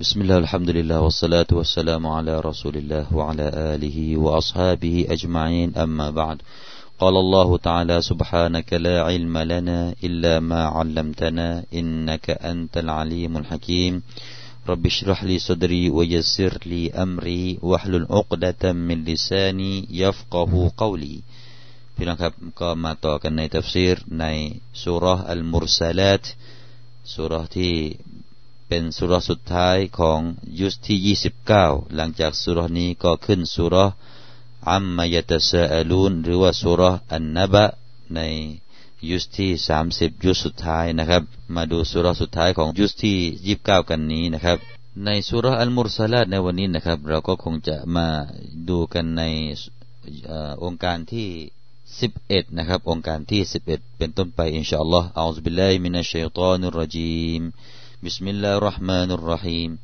بسم الله الحمد لله والصلاة والسلام على رسول الله وعلى آله وأصحابه أجمعين أما بعد قال الله تعالى سبحانك لا علم لنا إلا ما علمتنا إنك أنت العليم الحكيم رب اشرح لي صدري ويسر لي أمري واحلل عقدة من لساني يفقه قولي พี่น้องครับก็มาต่อกันในตัฟซีรในสุรษอัลมุรซาลาตสุรษที่ เป็นสุรสุดท้ายของยุสที่ 29 หลังจากสุรนี้ก็ขึ้นสุรอัมมายตะซาอลูนหรือว่าสุรอันนบะในยุสที่ 30 ยุสสุดท้ายนะครับ มาดูสุรสุดท้ายของยุสที่ 29 กันนี้นะครับ ในสุรอัลมุรซาลาดในวันนี้นะครับ เราก็คงจะมาดูกันในองค์การที่ 11 นะครับ องค์การที่ 11 เป็นต้นไปอินชาอัลลอฮ์อัลลอฮฺบิลลาฮิมินัชชัยฏอนุรรจีม بسم الله الرحمن الرحيم.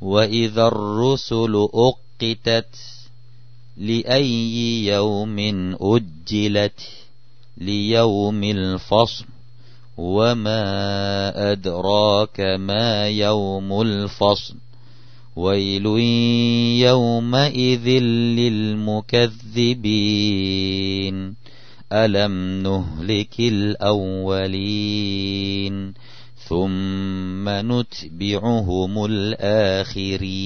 وإذا الرسل أقتت لأي يوم أجلت ليوم الفصل وما أدراك ما يوم الفصل ويل يومئذ للمكذبين. ألم نهلك الأولين؟ ثم نتبعهم الآخرين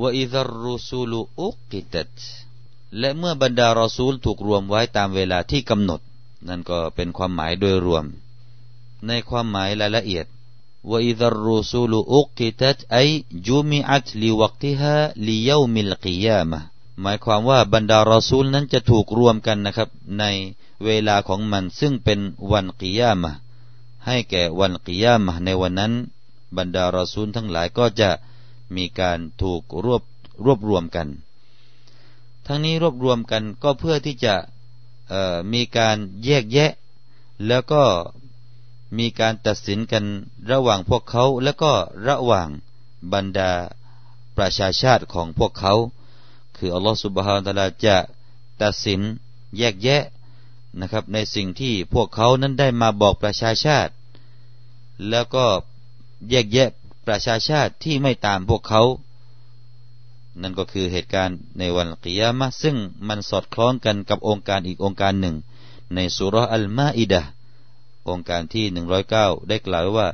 وإذا الرسل أقتت และเมื่อบรรดารอซูลถูกรวมไว้ตามเวลาที่กำหนด นั่นก็เป็นความหมายโดยรวม ในความหมายรายละเอียดว่าอิ ذا الرسول أقتت أي جمعت لوقتها ليوم القيامة หมายความว่าบรรดารอซูลนั้นจะถูกรวมกันนะครับ ในเวลาของมันซึ่งเป็นวันกิยามะ ให้แก่วันกิยามะในวันนั้น บรรดารอซูลทั้งหลายก็จะมีการถูกรวบรวบรวมกัน ทั้งนี้รวบรวมกันก็เพื่อที่จะมีการแยกแยะ แล้วก็มีการตัดสินกันระหว่างพวกเขาแล้วก็ระหว่างบรรดาประชาชาติของพวกเขา คืออัลลอฮฺสุบฮานตะลาจะตัดสินแยกแยะนะครับในสิ่งที่พวกเขานั้นได้มาบอกประชาชาติ แล้วก็แยกแยะประชาชาติที่ไม่ตามพวกเขา นั่นก็คือเหตุการณ์ในวันกิยามะซึ่งมันสอดคล้องกันกับองค์การอีกองค์การหนึ่ง ในสุรอัลมาอิดะองค์การที่หนึ่งร้อยเก้าได้กล่าวว่า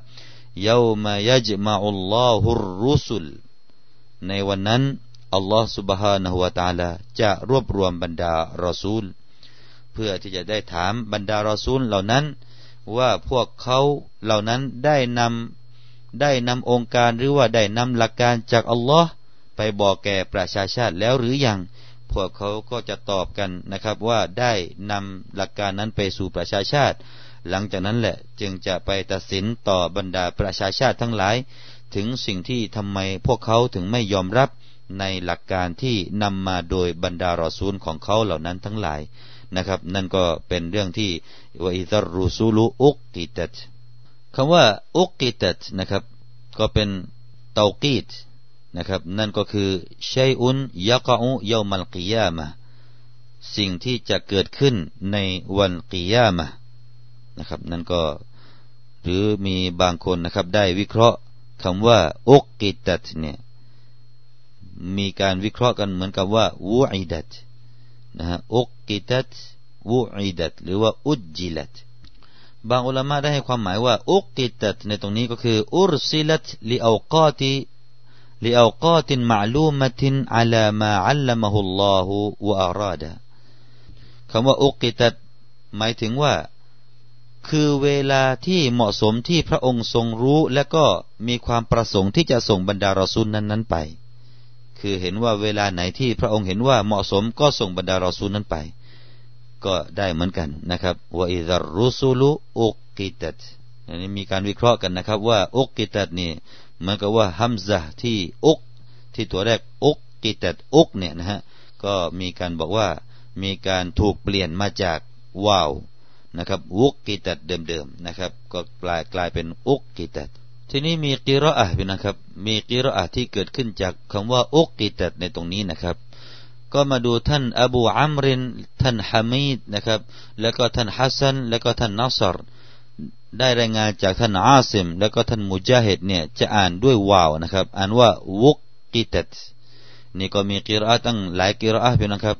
เยาวมายจมาอัลลอฮุรุสุลในวันนั้นอัลลอฮฺ سبحانه และ تعالى จะรวบรวมบรรดารอซูลเพื่อที่จะได้ถามบรรดารอซูลเหล่านั้น ว่าพวกเขาเหล่านั้นได้นำได้นำองค์การหรือว่าได้นำหลักการจากอัลลอฮ์ไปบอกแก่ประชาชาติแล้วหรือยังพวกเขาก็จะตอบกันนะครับว่าได้นำหลักการนั้นไปสู่ประชาชาติ หลังจากนั้นแหละจึงจะไปตัดสินต่อบรรดาประชาชาติทั้งหลาย ถึงสิ่งที่ทำไมพวกเขาถึงไม่ยอมรับในหลักการที่นำมาโดยบรรดารอซูลของเขาเหล่านั้นทั้งหลาย นะครับ นั่นก็เป็นเรื่องที่วอิซารูซูลุอุกกิตัดคำว่าอุกกิตัดนะครับ ก็เป็นเตากีดนะครับ นั่นก็คือชัยอุนยักอุยามัลกิยามะสิ่งที่จะเกิดขึ้นในวันกิยามะนะครับ นั่นก็หรือมีบางคนนะครับ ได้วิเคราะห์คำว่าอุกกิตัดเนี่ยมีการวิเคราะห์กันเหมือนกับว่าวูอิดัต นะฮะอุกกิตัตวูอิดัตหรือว่าอุจจิลัตบางอุลามะได้ให้ความหมายว่าอุกกิตัตในตรงนี้ก็คืออุรซิลัตลิอากาติลิอากาตินมาลูมตินอัลามาอัลลัมฮุลลอฮุวะอาราดะคำว่าอุกกิตัตหมายถึงว่า คือเวลาที่เหมาะสมที่พระองค์ทรงรู้ และก็มีความประสงค์ที่จะส่งบรรดารอซูลนั้น ๆ ไป คือเห็นว่าเวลาไหนที่พระองค์เห็นว่าเหมาะสมก็ส่งบรรดารอซูลนั้นไป ก็ได้เหมือนกันนะครับว่าอิดารุซูลุอุกกิตัดอันนี้มีการวิเคราะห์กันนะครับ ว่าอุกกิตัดนี่เหมือนกับว่าฮัมซะที่อุกที่ตัวแรกอุกกิตัดอุกเนี่ยนะฮะก็มีการบอกว่ามีการถูกเปลี่ยนมาจากวาวนะครับอุกกิตัดเดิมๆนะครับ ก็กลายกลายเป็นอุกกิตัด ทีนี้มีกีรออะพี่นะครับ มีกีรออะที่เกิดขึ้นจากคำว่าอุกกิตัดในตรงนี้นะครับ ก็มาดูท่านอบูอัมริน ท่านฮามิดนะครับ แล้วก็ท่านฮัสซันแล้วก็ท่านนัสรได้รายงานจากท่านอาซิม แล้วก็ท่านมุจาฮิดเนี่ยจะอ่านด้วยวาวนะครับ อ่านว่าวุกกิตัตนี่ก็มีกิรอาตั้งหลายกิรอาเพื่อนนะครับ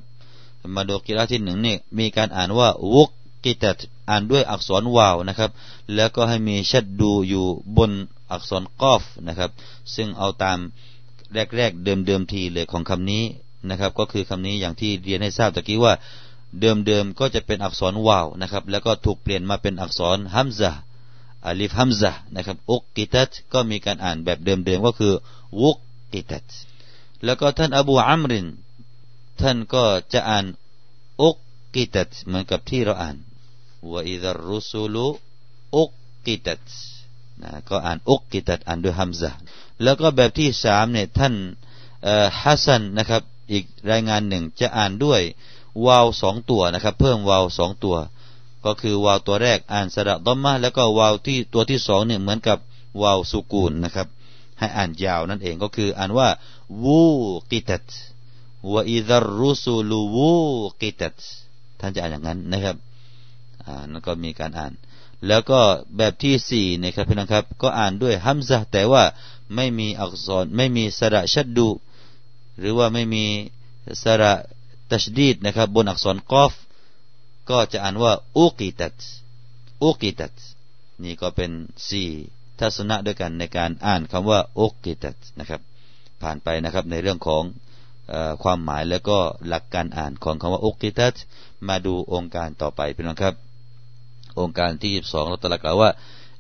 มาดูกิรอาที่หนึ่งนี่มีการอ่านว่าวุก กิตัตอ่านด้วยอักษรวาวนะครับ แล้วก็ให้มีชัดดูอยู่บนอักษรกอฟนะครับ ซึ่งเอาตามแรกๆเดิมๆทีเลยของคำนี้นะครับ ก็คือคำนี้อย่างที่เรียนให้ทราบตะกี้ว่าเดิมๆก็จะเป็นอักษรวาวนะครับ แล้วก็ถูกเปลี่ยนมาเป็นอักษรฮัมซะอาลิฟฮัมซะนะครับอุกกิตัตก็มีการอ่านแบบเดิมๆก็คือวุกกิตัตแล้วก็ท่านอบูอัมริน ท่านก็จะอ่านอุกกิตัตเหมือนกับที่เราอ่าน ว่าอิดะรุสูลุอุกกิตัตนะก็อ่านอุกกิตัตอ่านด้วยฮัมซะแล้วก็แบบที่สามเนี่ยท่านฮัสซันนะครับ อีกรายงานหนึ่งจะอ่านด้วยวาวสองตัวนะครับ เพิ่มวาวสองตัว ก็คือวาวตัวแรกอ่านสระดอมมาแล้วก็วาวที่ตัวที่สองเนี่ยเหมือนกับวาวสุกูลนะครับ ให้อ่านยาวนั่นเองก็คืออ่านว่าวูกิตัตวอิดรรุสูลูวูกิตัตท่านจะอ่านอย่างนั้นนะครับ อ่านั่นก็มีการอ่าน แล้วก็แบบที่สี่นะครับพี่น้องครับ ก็อ่านด้วยฮัมซะแต่ว่าไม่มีอักษรไม่มีสระชัดดูหรือว่าไม่มีสระตัชดีดนะครับ บนอักษรกอฟ ก็จะอ่านว่าอุกิตัตอุกิตัตนี่ก็เป็นสี่ทัศนะด้วยกันในการอ่านคำว่าอุกิตัตนะครับ ผ่านไปนะครับในเรื่องของความหมายแล้วก็หลักการอ่านของคำว่าอุกิตัตมาดูองค์การต่อไปเป็นนะครับ องค์การที่สองเราตรัสกล่าวว่า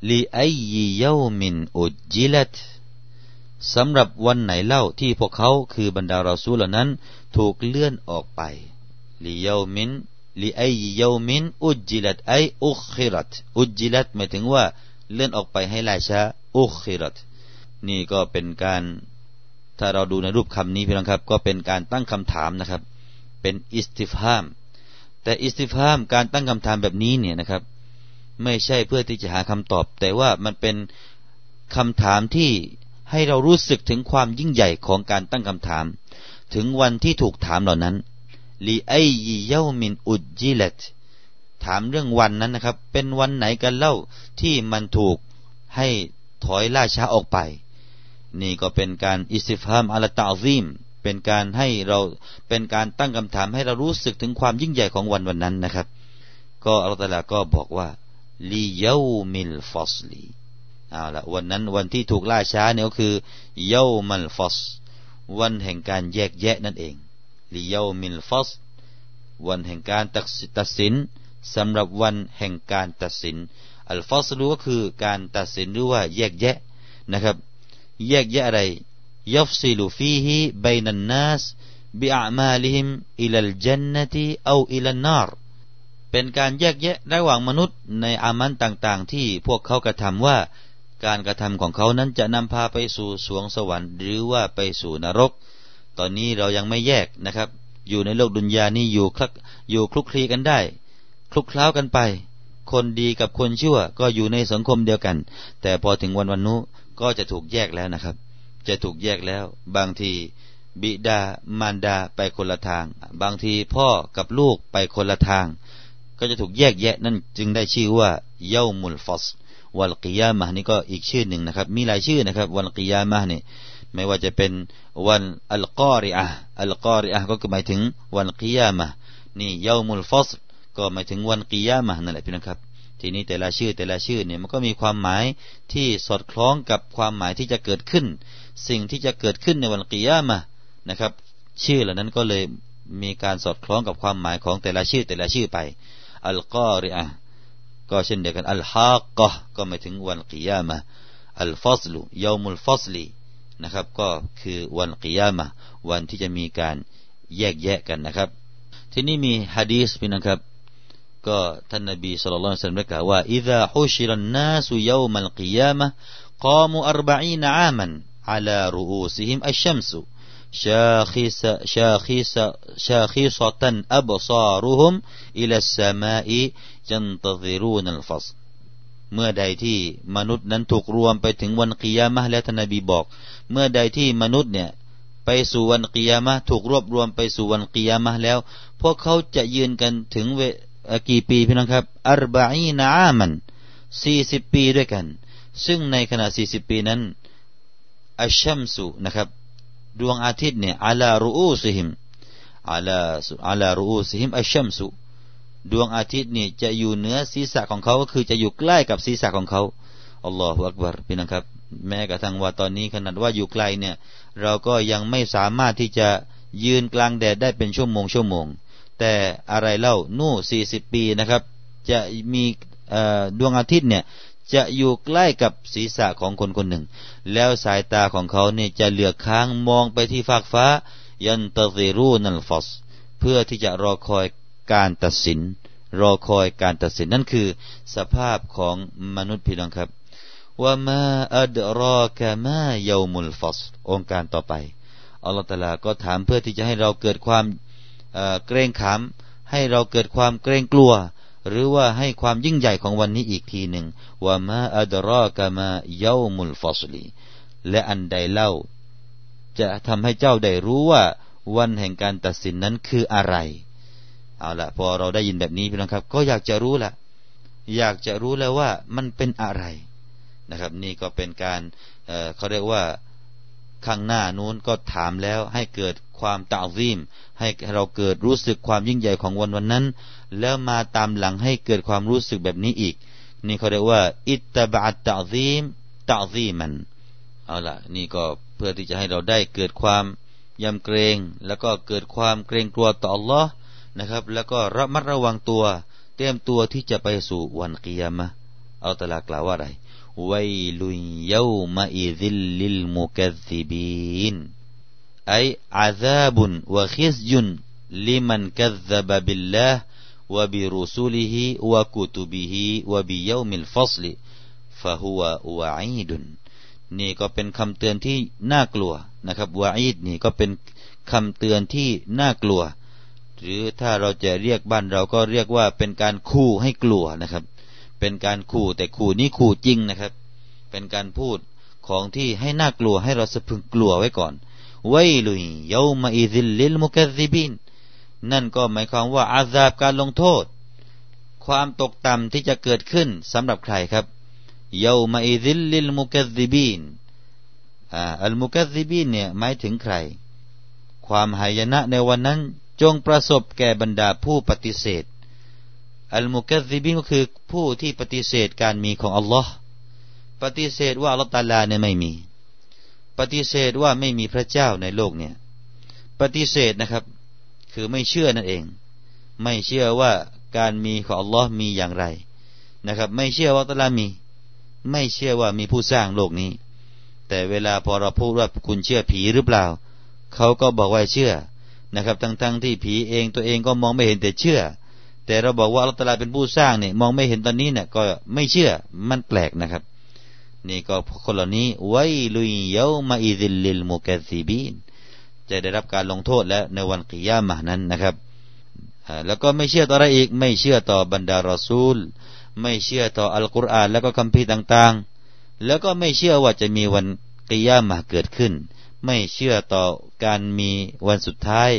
ลีไอยีเยามินอุจิลัตสำหรับวันไหนเล่าที่พวกเขาคือบรรดาเราซูเหล่านั้น ถูกเลื่อนออกไปลีเยามินลีไอเยามินอุจิลัตไออุคิรัตอุจิลัตหมายถึงว่าเลื่อนออกไปให้ล่าช้า أُخِّرَتْ นี่ก็เป็นการถ้าเราดูในรูปคำนี้พี่น้องครับ ก็เป็นการตั้งคำถามนะครับ เป็นاستفهام แต่ استفهام การตั้งคำถามแบบนี้เนี่ยนะครับ ไม่ใช่เพื่อที่จะหาคำตอบ แต่ว่ามันเป็นคำถามที่ให้เรารู้สึกถึงความยิ่งใหญ่ของการตั้งคำถาม ถึงวันที่ถูกถามเหล่านั้นلِأَيِّ يَوْمٍ أُجِّلَتْถามเรื่องวันนั้นนะครับ เป็นวันไหนกันเล่าที่มันถูกให้ถอยล่าช้าออกไป นี่ก็เป็นการاستفهام التعظيم เป็นการให้เราเป็นการตั้งคำถามให้เรารู้สึกถึงความยิ่งใหญ่ของวันวันนั้นนะครับ ก็อัลลอฮฺก็บอกว่า لِيَوْمِ الْفَصْلِ เอาละวันนั้นวันที่ถูกล่าช้าเนี่ยก็คือيوم الفصل วันแห่งการแยกแยะนั่นเองليوم الفصل วันแห่งการตัดสินสำหรับวันแห่งการตัดสินالفصل ก็คือการตัดสินหรือว่าแยกแยะนะครับ แยกแยะอะไรيفصل فيه بين الناس بأعمالهم إلى الجنة أو إلى النار เป็นการแยกแยะระหว่างมนุษย์ในอามันต่างๆ ที่พวกเขากระทำว่าการกระทำของเขานั้นจะนำพาไปสู่สรวงสวรรค์หรือว่าไปสู่นรก ตอนนี้เรายังไม่แยกนะครับ อยู่ในโลกดุนยานี่อยู่คลักอยู่คลุกคลีกันได้ คลุกคล้ากันไป คนดีกับคนชั่วก็อยู่ในสังคมเดียวกัน แต่พอถึงวันวันนู้ก็จะถูกแยกแล้วนะครับ จะถูกแยกแล้ว บางทีบิดามารดาไปคนละทาง บางทีพ่อกับลูกไปคนละทาง ก็จะถูกแยกแยะนั่นจึงได้ชื่อว่าเย้ามุลฟอสวันกิยามะนี่ก็อีกชื่อหนึ่งนะครับ มีหลายชื่อนะครับ วันกิยามะนี่ไม่ว่าจะเป็นวันอัลกอริอะอัลกอริอะก็คือหมายถึงวันกิยามะนี่เยามุลฟอสก็หมายถึงวันกิยามะนั่นแหละพี่นะครับ ทีนี้แต่ละชื่อแต่ละชื่อเนี่ยมันก็มีความหมายที่สอดคล้องกับความหมายที่จะเกิดขึ้น สิ่งที่จะเกิดขึ้นในวันกิยามะนะครับ ชื่อเหล่านั้นก็เลยมีการสอดคล้องกับความหมายของแต่ละชื่อแต่ละชื่อไป อัลกอริอะก็เช่นเดียวกันอัลฮากกะก็หมายถึงวันกิยามะอัลฟัสลุยามุลฟัสลีนะครับ ก็คือวันกิยามะวันที่จะมีการแยกแยะกันนะครับ ทีนี้มีฮะดีษพี่นะครับ ก็ท่านนบีสุลต่านสัลลัมได้กล่าวว่า إذا حشر الناس يوم القيامة قاموا أربعين عاما على رؤوسهم الشمس شاخص شاخص شاخصة أبصارهم إلى السماء ينتظرون الفصل เมื่อใดที่มนุษย์นั้นถูกรวมไปถึงวันกิยามะแล้วท่านนบีบอก เมื่อใดที่มนุษย์เนี่ยไปสู่วันกิยามะถูกรวบรวมไปสู่วันกิยามะแล้ว พวกเขาจะยืนกันถึงเวกี่ปีพี่น้องครับอัรบะอีนาอามัน สี่สิบปีด้วยกัน ซึ่งในขณะสี่สิบปีนั้นอัชชัมสุนะครับ ดวงอาทิตย์เนี่ยอาลารูอูซิฮิมอาลาอาลารูอูซิฮิมอัชชัมสุดวงอาทิตย์เนี่ยจะอยู่เหนือศีรษะของเขาก็คือจะอยู่ใกล้กับศีรษะของเขาอัลลอฮฺอักบารพี่น้องครับ แม้กระทั่งว่าตอนนี้ขนาดว่าอยู่ไกลเนี่ย เราก็ยังไม่สามารถที่จะยืนกลางแดดได้เป็นชั่วโมงชั่วโมง แต่อะไรเล่านู่สี่สิบปีนะครับ จะมีดวงอาทิตย์เนี่ย จะอยู่ใกล้กับศีรษะของคนคนหนึ่ง แล้วสายตาของเขาเนี่ยจะเหลือกค้างมองไปที่ฟากฟ้า ยันตะซีรูนัลฟอส เพื่อที่จะรอคอยการตัดสิน รอคอยการตัดสินนั่นคือ สภาพของมนุษย์พี่น้องครับว่ามาอัดรอกามาเยามุลฟอส องค์การต่อไปอัลลอฮฺตาลาก็ถามเพื่อที่จะให้เราเกิดความเกรงขาม ให้เราเกิดความเกรงกลัว หรือว่าให้ความยิ่งใหญ่ของวันนี้อีกทีหนึ่งว่ามาอัดรอกามาเยามุลฟอสลีและอันใดเล่า จะทำให้เจ้าได้รู้ว่า วันแห่งการตัดสินนั้นคืออะไร เอาละพอเราได้ยินแบบนี้พี่น้องครับ ก็อยากจะรู้ละอยากจะรู้แล้วว่ามันเป็นอะไรนะครับ นี่ก็เป็นการเเขาเรียกว่า ข้างหน้านู้นก็ถามแล้วให้เกิดความตาวิมให้เราเกิดรู้สึกความยิ่งใหญ่ของวันวันนั้น แล้วมาตามหลังให้เกิดความรู้สึกแบบนี้อีก นี่เขาเรียกว่า อิตตบะตาวิมตาวิมันเอาละนี่ก็เพื่อที่จะให้เราได้เกิดความยำเกรง แล้วก็เกิดความเกรงกลัวต่อ Allah นะครับ แล้วก็ระมัดระวังตัว เตรียมตัวที่จะไปสู่วันกิยามะเอาตลากล่าวว่าอะไร ويل يومئذ للمكذبين أي عذاب وخزي لمن كذب بالله وبرسله وكتبه وبيوم الفصل فهو وعيد นี่ก็เป็นคำเตือนที่น่ากลัวนะครับวาอีดนี่ก็เป็นคำเตือนที่น่ากลัว หรือถ้าเราจะเรียกบ้านเราก็เรียกว่าเป็นการคู่ให้กลัวนะครับ เป็นการขู่แต่ขู่นี้ขู่จริงนะครับ เป็นการพูดของที่ให้น่ากลัวให้เราสะพึงกลัวไว้ก่อนไวลุยيومئذ للمكذبين นั่นก็หมายความว่าعذاب การลงโทษ ความตกต่ำที่จะเกิดขึ้นสำหรับใครครับيومئذ للمكذبين อ่า المكذبين เนี่ยหมายถึงใคร ความหายนะในวันนั้นจงประสบแก่บรรดาผู้ปฏิเสธ المكذبين ก็คือผู้ที่ปฏิเสธการมีของอัลลอฮ์ปฏิเสธว่าอัลลอฮ์ตาลาเนี่ยไม่มี ปฏิเสธว่าไม่มีพระเจ้าในโลกเนี่ย ปฏิเสธนะครับ คือไม่เชื่อนั่นเอง ไม่เชื่อว่าการมีของอัลลอฮ์มีอย่างไรนะครับ ไม่เชื่อว่าตาลามี ไม่เชื่อว่ามีผู้สร้างโลกนี้ แต่เวลาพอเราพูดว่าคุณเชื่อผีหรือเปล่า เขาก็บอกว่าเชื่อนะครับ ทั้งๆทที่ผีเองตัวเองก็มองไม่เห็นแต่เชื่อ แต่เราบอกว่าอัลตลาเป็นผู้สร้างเนี่ยมองไม่เห็นตอนนี้เนี่ยก็ไม่เชื่อมันแปลกนะครับ นี่ก็คนเหล่านี้ไว้ลุยเยามาอิดิลลิลมุกซีบีนจะได้รับการลงโทษแล้วในวันกิยามะนั้นนะครับแล้วก็ไม่เชื่อต่ออะไรอีก ไม่เชื่อต่อบรรดารอซูล ไม่เชื่อต่ออัลกุรอาน แล้วก็คัมภีร์ต่างๆ แล้วก็ไม่เชื่อว่าจะมีวันกิยามะเกิดขึ้น ไม่เชื่อต่อการมีวันสุดท้าย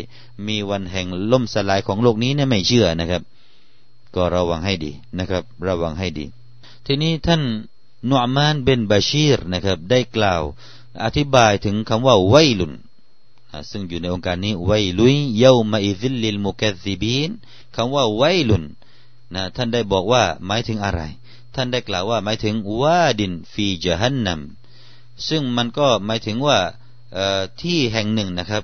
มีวันแห่งล่มสลายของโลกนี้เนี่ยไม่เชื่อนะครับ ก็ระวังให้ดีนะครับ ระวังให้ดี ทีนี้ท่านนุอมานเบนบาชีรนะครับ ได้กล่าวอธิบายถึงคำว่าไวลุนซึ่งอยู่ในองค์การนี้ไวลุยเยามาอิซิลลิลมุกซิบีนคำว่าไวลุนนะท่านได้บอกว่าหมายถึงอะไร ท่านได้กล่าวว่าหมายถึงวาดินฟีจฮันนัมซึ่งมันก็หมายถึงว่าที่แห่งหนึ่งนะครับ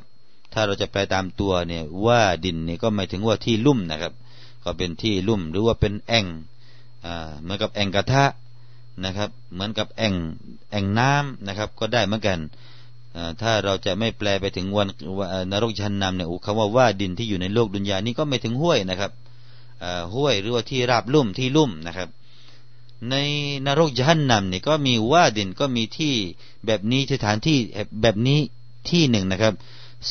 ถ้าเราจะแปลตามตัวเนี่ยว่าดินนี่ก็หมายถึงว่าที่ลุ่มนะครับ ก็เป็นที่ลุ่มหรือว่าเป็นแอ่งเหมือนกับแอ่งกระทะนะครับ เหมือนกับแอ่งแอ่งน้ำนะครับ ก็ได้เหมือนกันถ้าเราจะไม่แปลไปถึงวันนรกชันนำเนี่ยคำว่าว่าดินที่อยู่ในโลกดุนยานี้ก็ไม่ถึงห้วยนะครับห้วยหรือว่าที่ราบลุ่มที่ลุ่มนะครับ ในนรกชันนำเนี่ยก็มีว่าดินก็มีที่แบบนี้สถานที่แบบนี้ที่หนึ่งนะครับ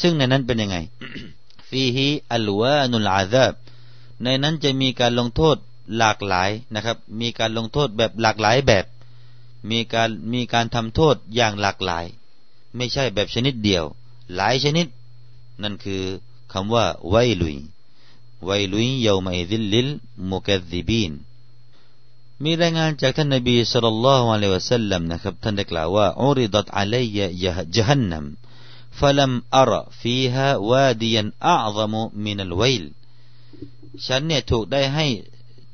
ซึ่งในนั้นเป็นยังไงฟีฮีอัลวานุลอาซาบ ในนั้นจะมีการลงโทษหลากหลายนะครับ มีการลงโทษแบบหลากหลายแบบ มีการมีการทำโทษอย่างหลากหลาย ไม่ใช่แบบชนิดเดียว หลายชนิด นั่นคือคำว่าไวลุยไวลุยเยามาอิดิลลิลมุกซิบีน มีรายงานจากท่านนบีสุลต่านละฮ์อะลัยวะสัลลัมนะครับท่านได้กล่าวว่าอุริดัตอะลัยยะจฮันนัม فلم أرى فيها واديا أعظم من الويل ฉันเนี่ยถูกได้ให้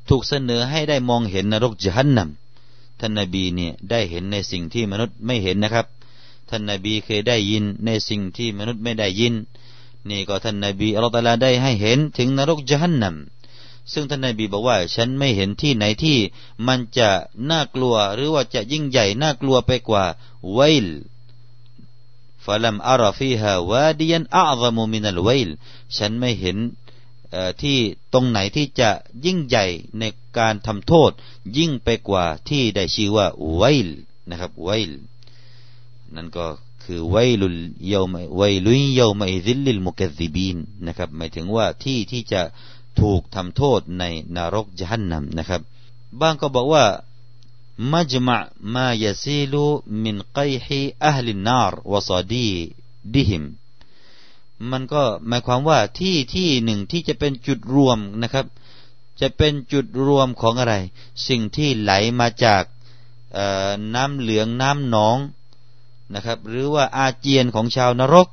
ถูกเสนอให้ได้มองเห็นนรกจันนัมท่านนบีเนี่ยได้เห็นในสิ่งที่มนุษย์ไม่เห็นนะครับ ท่านนบีเคยได้ยินในสิ่งที่มนุษย์ไม่ได้ยิน นี่ก็ท่านนบีอัลลอฮฺได้ให้เห็นถึงนรกจันนัมซึ่งท่านนบีบอกว่า ฉันไม่เห็นที่ไหนที่มันจะน่ากลัวหรือว่าจะยิ่งใหญ่น่ากลัวไปกว่าไวลฟาลัมอาราฟีฮาวาดียนอาซามุมินัลไวลฉันไม่เห็น ที่ตรงไหนที่จะยิ่งใหญ่ในการทำโทษ ยิ่งไปกว่าที่ได้ชื่อว่าไวลนะครับไวลนั่นก็คือไวลุลเยาไมไวลุยเยาไมซิลลิลมุกซิบีนนะครับหมายถึงว่าที่ที่จะถูกทำโทษในนรกจันนัมนะครับบางก็บอกว่ามัจมะมายซีลูมินไกฮีอัลลินนารวซาดีดิหิม มันก็หมายความว่าที่ที่หนึ่งที่จะเป็นจุดรวมนะครับ จะเป็นจุดรวมของอะไร สิ่งที่ไหลมาจากน้ำเหลืองน้ำหนองนะครับ หรือว่าอาเจียนของชาวนรก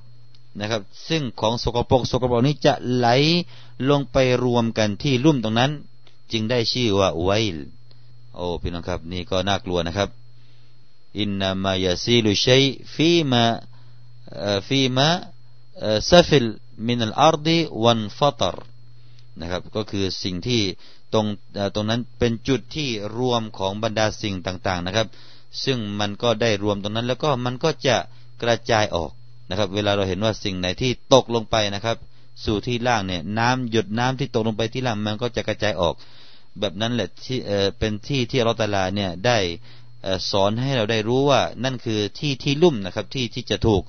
นะครับ ซึ่งของสกปรกสกปรกนี้จะไหลลงไปรวมกันที่ลุ่มตรงนั้น จึงได้ชื่อว่าويل โอ้พี่น้องครับ นี่ก็น่ากลัวนะครับ إنما يسيل الشيء فيما فيما سفل من الأرض وانفطر นะครับก็คือสิ่งที่ตรงตรงนั้นเป็นจุดที่รวมของบรรดาสิ่งต่างๆนะครับ ซึ่งมันก็ได้รวมตรงนั้นแล้วก็มันก็จะกระจายออกนะครับ เวลาเราเห็นว่าสิ่งไหนที่ตกลงไปนะครับ สู่ที่ล่างเนี่ยน้ำหยดน้ำที่ตกลงไปที่ล่างมันก็จะกระจายออก แบบนั้นแหละที่เป็นที่ที่เราตาลาเนี่ยได้สอนให้เราได้รู้ว่านั่นคือที่ที่ลุ่มนะครับที่ที่จะถูก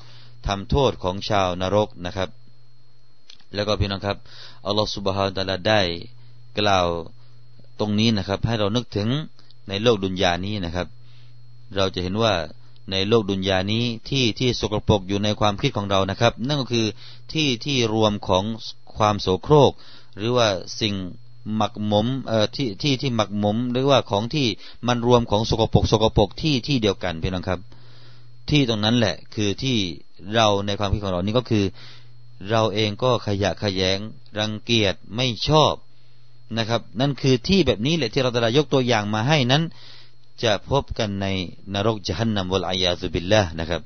ทำโทษของชาวนรกนะครับ แล้วก็พี่น้องครับอัลลอฮฺสุบฮานตะลาได้กล่าวตรงนี้นะครับ ให้เรานึกถึงในโลกดุนยานี้นะครับ เราจะเห็นว่าในโลกดุนยานี้ที่ที่สกปรกอยู่ในความคิดของเรานะครับ นั่นก็คือที่ที่รวมของความโสโครก หรือว่าสิ่งหมักหมมเอ่อที่ที่ที่หมักหมม หรือว่าของที่มันรวมของสกปรกสกปรกที่ที่เดียวกันพี่น้องครับ ที่ตรงนั้นแหละคือที่ เราในความคิดของเรานี่ก็คือ เราเองก็ขยะขยงรังเกียจไม่ชอบนะครับ นั่นคือที่แบบนี้แหละที่เราตะยกตัวอย่างมาให้นั้น จะพบกันในนรกจันนัมวลอายาซุบิลละนะครับ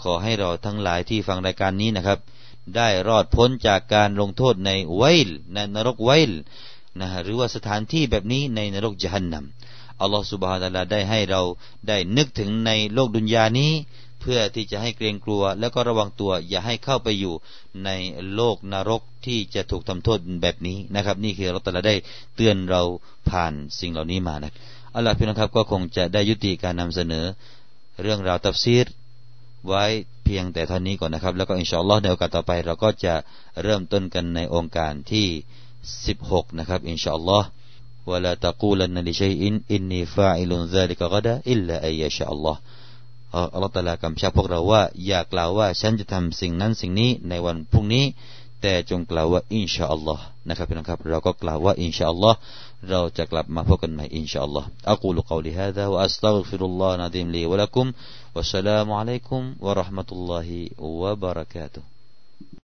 ขอให้เราทั้งหลายที่ฟังรายการนี้นะครับ ได้รอดพ้นจากการลงโทษในไวลในนรกไวลนะฮะหรือว่าสถานที่แบบนี้ในนรกจันนัมอัลลอฮฺสุบฮานาลาได้ให้เราได้นึกถึงในโลกดุนยานี้ เพื่อที่จะให้เกรงกลัว แล้วก็ระวังตัว อย่าให้เข้าไปอยู่ในโลกนรกที่จะถูกทำโทษแบบนี้นะครับ นี่คือเราแต่ละได้เตือนเราผ่านสิ่งเหล่านี้มานะอัลลอฮฺพี่นะครับก็คงจะได้ยุติการนำเสนอ เรื่องราวตัฟซีรไว้เพียงแต่เท่านี้ก่อนนะครับ แล้วก็อินชาอัลลอฮ์ในโอกาสต่อไป เราก็จะเริ่มต้นกันในองค์การที่16นะครับอินชาอัลลอฮ์ ولا تقولن لشيء إني فاعل ذلك غدا إلا أن يشاء الله อัลลอฮฺตาลากำชับพวกเราว่าอย่ากล่าวว่าฉันจะทำสิ่งนั้นสิ่งนี้ในวันพรุ่งนี้ แต่จงกล่าวว่าอินชาอัลลอฮ์นะครับพี่น้องครับ เราก็กล่าวว่าอินชาอัลลอฮ์เราจะกลับมาพบกันใหม่อินชาอัลลอฮ์อักูลุกาวลิฮะดะวะอัสตัฆฟิรุลลอฮ์นะดิมลีวะลักุมวะสลามุอะลัยกุมวะราะห์มะตุลลอฮิวะบะเราะกาตุ